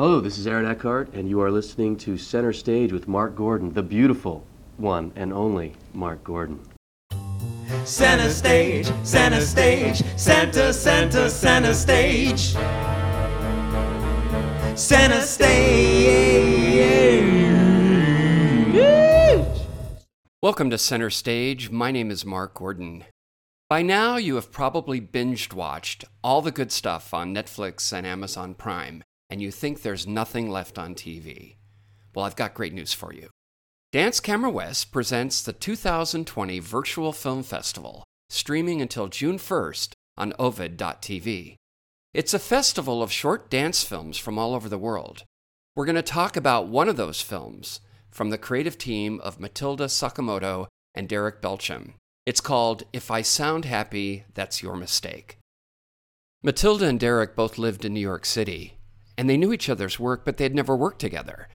Hello, this is Aaron Eckhart, and you are listening to Center Stage with Mark Gordon, the beautiful one and only Mark Gordon. Center stage, center stage, center, center, center stage. Center stage. Welcome to Center Stage. My name is Mark Gordon. By now, you have probably binged watched all the good stuff on Netflix and Amazon Prime, and you think there's nothing left on TV. Well, I've got great news for you. Dance Camera West presents the 2020 Virtual Film Festival, streaming until June 1st on Ovid.tv. It's a festival of short dance films from all over the world. We're going to talk about one of those films from the creative team of Matilda Sakamoto and Derek Belcham. It's called If I Sound Happy, That's Your Mistake. Matilda and Derek both lived in New York City, and they knew each other's work, but they'd never worked together.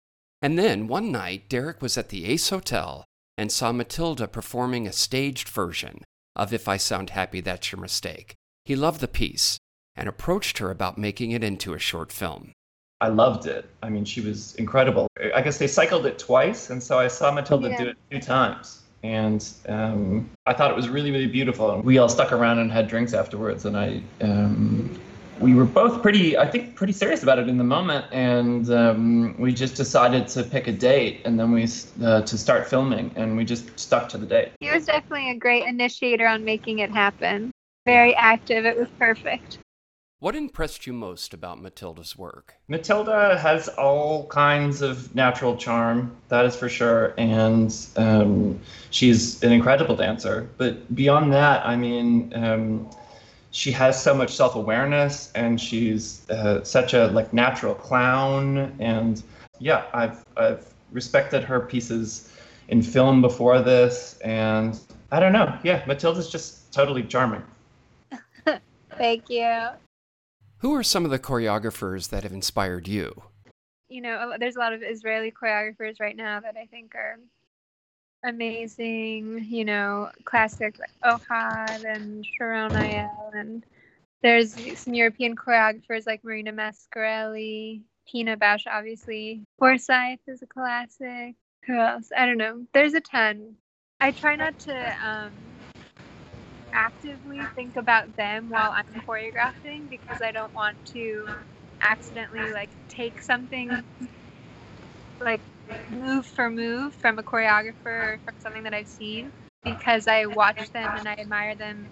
And then one night, Derek was at the Ace Hotel and saw Matilda performing a staged version of If I Sound Happy, That's Your Mistake. He loved the piece and approached her about making it into a short film. I loved it. I mean, she was incredible. I guess they cycled it twice, and so I saw Matilda Yeah. do it two times. And um, I thought it was really, really beautiful. And we all stuck around and had drinks afterwards. And I, um, we were both pretty, I think, pretty serious about it in the moment. And um, we just decided to pick a date, and then we uh, to start filming. And we just stuck to the date. He was definitely a great initiator on making it happen. Very active. It was perfect. What impressed you most about Matilda's work? Matilda has all kinds of natural charm, that is for sure, and um, she's an incredible dancer. But beyond that, I mean, um, she has so much self-awareness, and she's uh, such a like natural clown. And yeah, I've I've respected her pieces in film before this, and I don't know, yeah, Matilda's just totally charming. Thank you. Who are some of the choreographers that have inspired you? You know, there's a lot of Israeli choreographers right now that I think are amazing. You know, classic Ohad and Sharon Eyal, and there's some European choreographers like Marina Mascarelli, Pina Bausch, obviously. Forsythe is a classic. Who else? I don't know. There's a ton. I try not to um, actively think about them while I'm choreographing because I don't want to accidentally like take something like move for move from a choreographer or from something that I've seen because I watch them and I admire them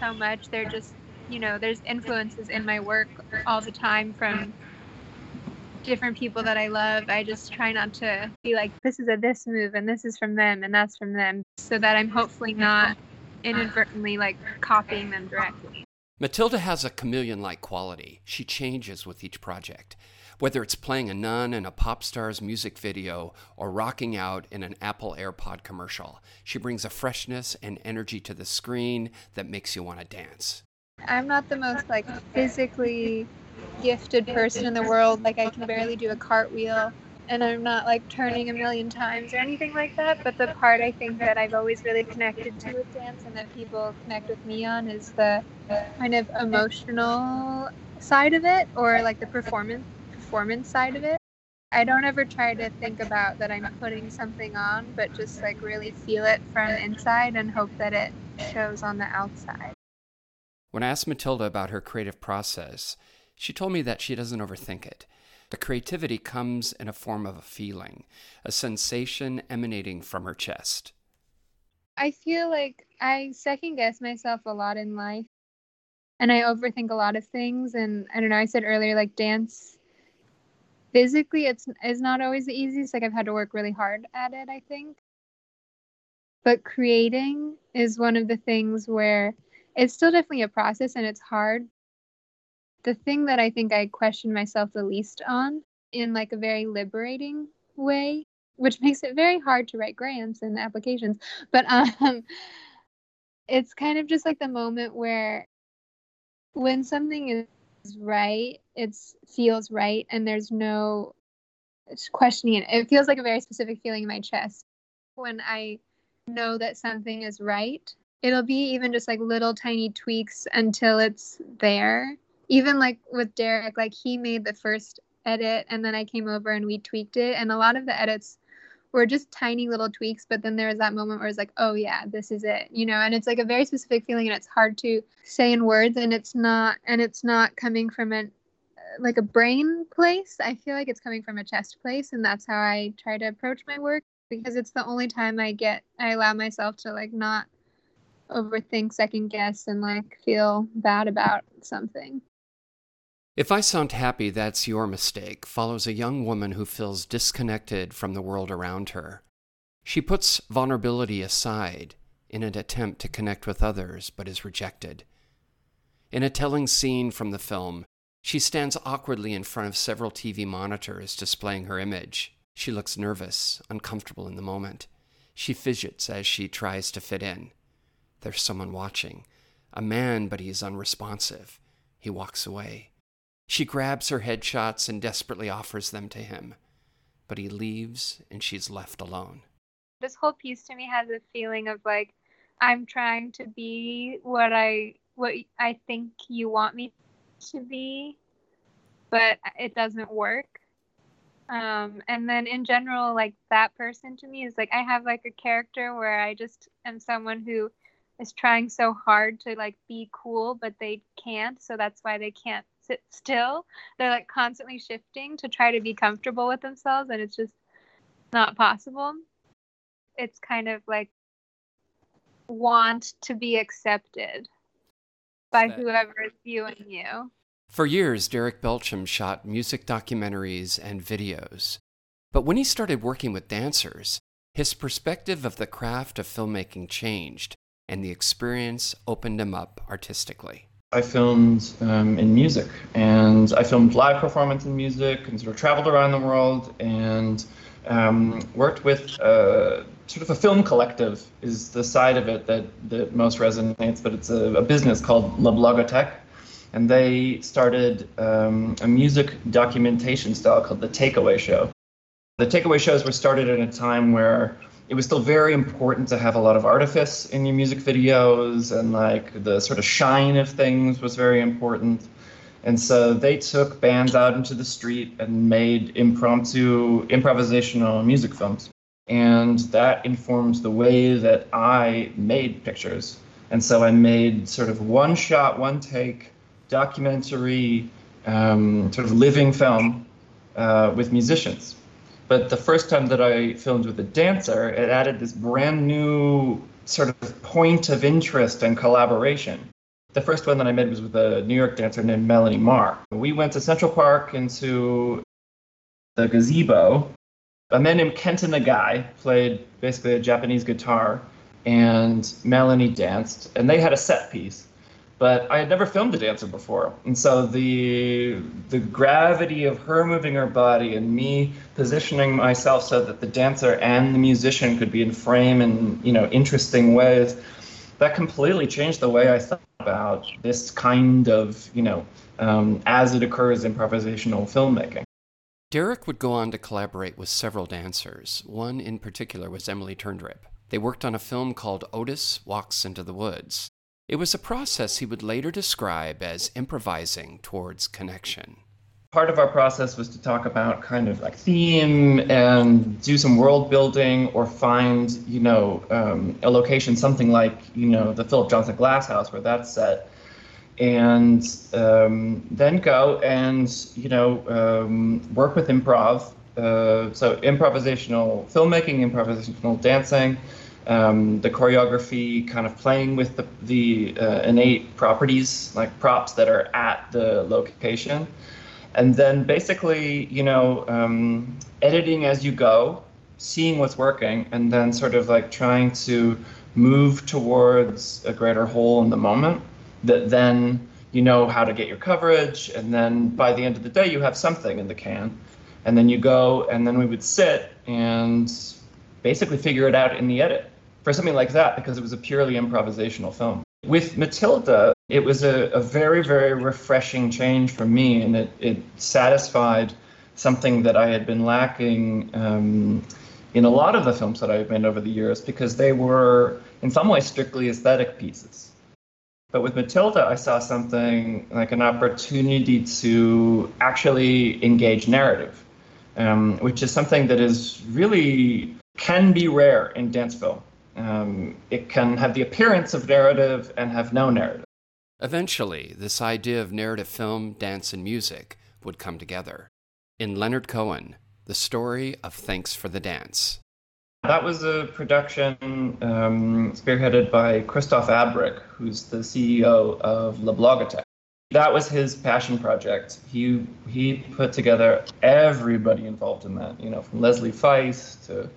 so much. They're just, you know, there's influences in my work all the time from different people that I love. I just try not to be like, this is a this move and this is from them and that's from them so that I'm hopefully not inadvertently like copying them directly. Matilda has a chameleon like quality. She changes with each project. Whether it's playing a nun in a pop star's music video or rocking out in an Apple AirPod commercial, she brings a freshness and energy to the screen that makes you want to dance. I'm not the most like physically gifted person in the world. Like I can barely do a cartwheel and I'm not like turning a million times or anything like that. But the part I think that I've always really connected to with dance and that people connect with me on is the kind of emotional side of it or like the performance performance side of it. I don't ever try to think about that I'm putting something on, but just like really feel it from inside and hope that it shows on the outside. When I asked Matilda about her creative process, she told me that she doesn't overthink it. The creativity comes in a form of a feeling, a sensation emanating from her chest. I feel like I second guess myself a lot in life and I overthink a lot of things and I don't know, I said earlier like dance physically it's is not always the easiest. Like I've had to work really hard at it, I think. But creating is one of the things where it's still definitely a process and it's hard. The thing that I think I question myself the least on in like a very liberating way, which makes it very hard to write grants and applications. But um it's kind of just like the moment where when something is right, it feels right and there's no questioning it. It feels like a very specific feeling in my chest when I know that something is right. It'll be even just like little tiny tweaks until it's there. Even like with Derek, like he made the first edit and then I came over and we tweaked it and a lot of the edits were just tiny little tweaks but then there was that moment where it's like oh yeah this is it you know? And it's like a very specific feeling and it's hard to say in words and it's not and it's not coming from an uh, like a brain place. I feel like it's coming from a chest place and that's how i try to approach my work because it's the only time i get i allow myself to like not overthink second guess and like feel bad about something If I sound happy, that's your mistake, follows a young woman who feels disconnected from the world around her. She puts vulnerability aside in an attempt to connect with others, but is rejected. In a telling scene from the film, she stands awkwardly in front of several TV monitors displaying her image. She looks nervous, uncomfortable in the moment. She fidgets as she tries to fit in. There's someone watching. A man, but he is unresponsive. He walks away. She grabs her headshots and desperately offers them to him. But he leaves and she's left alone. this whole piece to me has a feeling of like i'm trying to be what i what i think you want me to be but it doesn't work um and then in general like that person to me is like i have like a character where i just am someone who is trying so hard to like be cool but they can't so that's why they can't sit still they're like constantly shifting to try to be comfortable with themselves and it's just not possible it's kind of like want to be accepted by whoever is viewing you. For years, Derek Belcham shot music documentaries and videos. But when he started working with dancers, his perspective of the craft of filmmaking changed, and the experience opened him up artistically. I filmed um, in music, and I filmed live performance in music, and sort of traveled around the world, and um, worked with uh, sort of a film collective is the side of it that that most resonates. But it's a, a business called La Blogothèque, and they started um, a music documentation style called the Takeaway Show. The Takeaway shows were started at a time where it was still very important to have a lot of artifice in your music videos and like the sort of shine of things was very important. And so they took bands out into the street and made impromptu improvisational music films. And that informs the way that i made pictures. And so i made sort of one shot one take documentary um, sort of living film uh, with musicians but the first time that I filmed with a dancer, it added this brand new sort of point of interest and collaboration. The first one that I made was with a New York dancer named Melanie Marr. We went to Central Park into the gazebo. A man named Kenta Nagai played basically a Japanese guitar, and Melanie danced, and they had a set piece but I had never filmed a dancer before, and so the the gravity of her moving her body and me positioning myself so that the dancer and the musician could be in frame in you know interesting ways, that completely changed the way I thought about this kind of you know um, as it occurs improvisational filmmaking. Derek would go on to collaborate with several dancers. One in particular was Emily Terndrup. They worked on a film called Otis Walks into the Woods. It was a process he would later describe as improvising towards connection. Part of our process was to talk about kind of like theme and do some world building or find, you know, um, a location, something like, you know, the Philip Johnson Glass House where that's set. And um, then go and, you know, um, work with improv. Uh, so improvisational filmmaking, improvisational dancing, um, the choreography, kind of playing with the, the uh, innate properties, like props that are at the location. And then basically, you know, um, editing as you go, seeing what's working, and then sort of like trying to move towards a greater whole in the moment that then you know how to get your coverage. And then by the end of the day, you have something in the can. And then you go, and then we would sit and basically figure it out in the edit for something like that because it was a purely improvisational film. With Matilda, it was a, a very, very refreshing change for me, and it, it satisfied something that I had been lacking um, in a lot of the films that I've made over the years because they were, in some ways, strictly aesthetic pieces. But with Matilda, I saw something like an opportunity to actually engage narrative, um, which is something that is really can be rare in dance film. Um, it can have the appearance of narrative and have no narrative. Eventually, this idea of narrative film, dance, and music would come together. In Leonard Cohen, the story of Thanks for the Dance. That was a production um, spearheaded by Christophe Abric, who's the CEO of La Blogothèque. That was his passion project. He he put together everybody involved in that. You know, from Leslie Feist to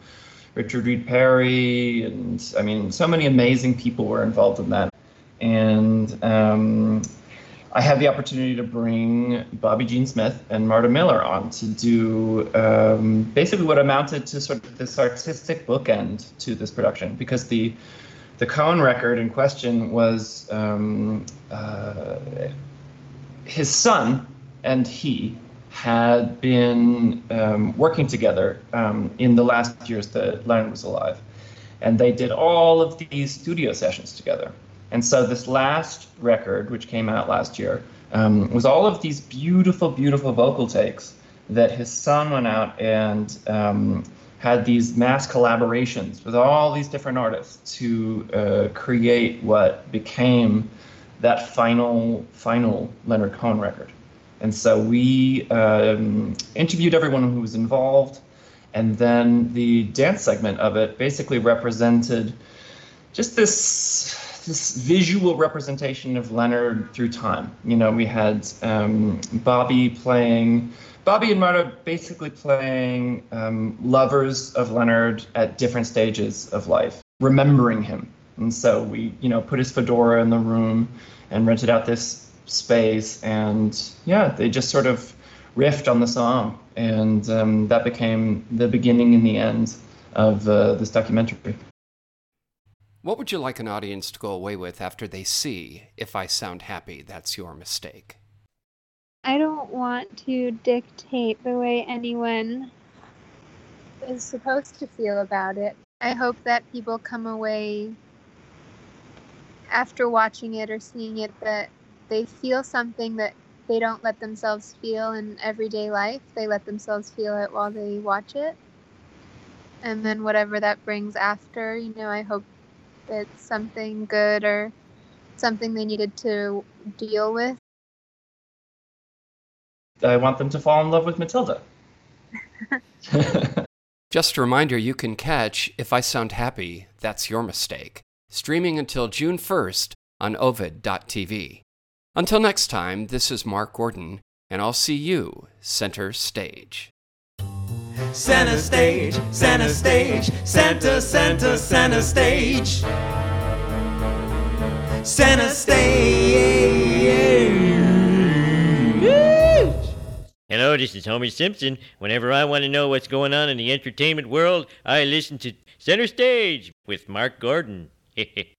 Richard Reed Parry, and I mean, so many amazing people were involved in that. And um, I had the opportunity to bring Bobbi Jene Smith and Marta Miller on to do um, basically what amounted to sort of this artistic bookend to this production because the the Cohen record in question was um, uh, his son and he had been um, working together um, in the last years that Leonard was alive, and they did all of these studio sessions together. And so this last record, which came out last year, um, was all of these beautiful, beautiful vocal takes that his son went out and um, had these mass collaborations with all these different artists to uh, create what became that final, final Leonard Cohen record. And so we um, interviewed everyone who was involved, and then the dance segment of it basically represented just this this visual representation of Leonard through time. You know, we had um, Bobbi playing, Bobbi and Marta basically playing um, lovers of Leonard at different stages of life, remembering him. And so we, you know, put his fedora in the room and rented out this space, and yeah, they just sort of riffed on the song, and um, that became the beginning and the end of uh, this documentary. What would you like an audience to go away with after they see If I Sound Happy, That's Your Mistake? I don't want to dictate the way anyone is supposed to feel about it. I hope that people come away after watching it or seeing it that they feel something that they don't let themselves feel in everyday life. They let themselves feel it while they watch it. And then whatever that brings after, you know, I hope it's something good or something they needed to deal with. I want them to fall in love with Matilda. Just a reminder you can catch If I Sound Happy, That's Your Mistake, streaming until June 1st on ovid.tv. Until next time, this is Mark Gordon, and I'll see you center stage. Center stage, center stage, center, center, center stage. Center stage. Hello, this is Homer Simpson. Whenever I want to know what's going on in the entertainment world, I listen to Center Stage with Mark Gordon.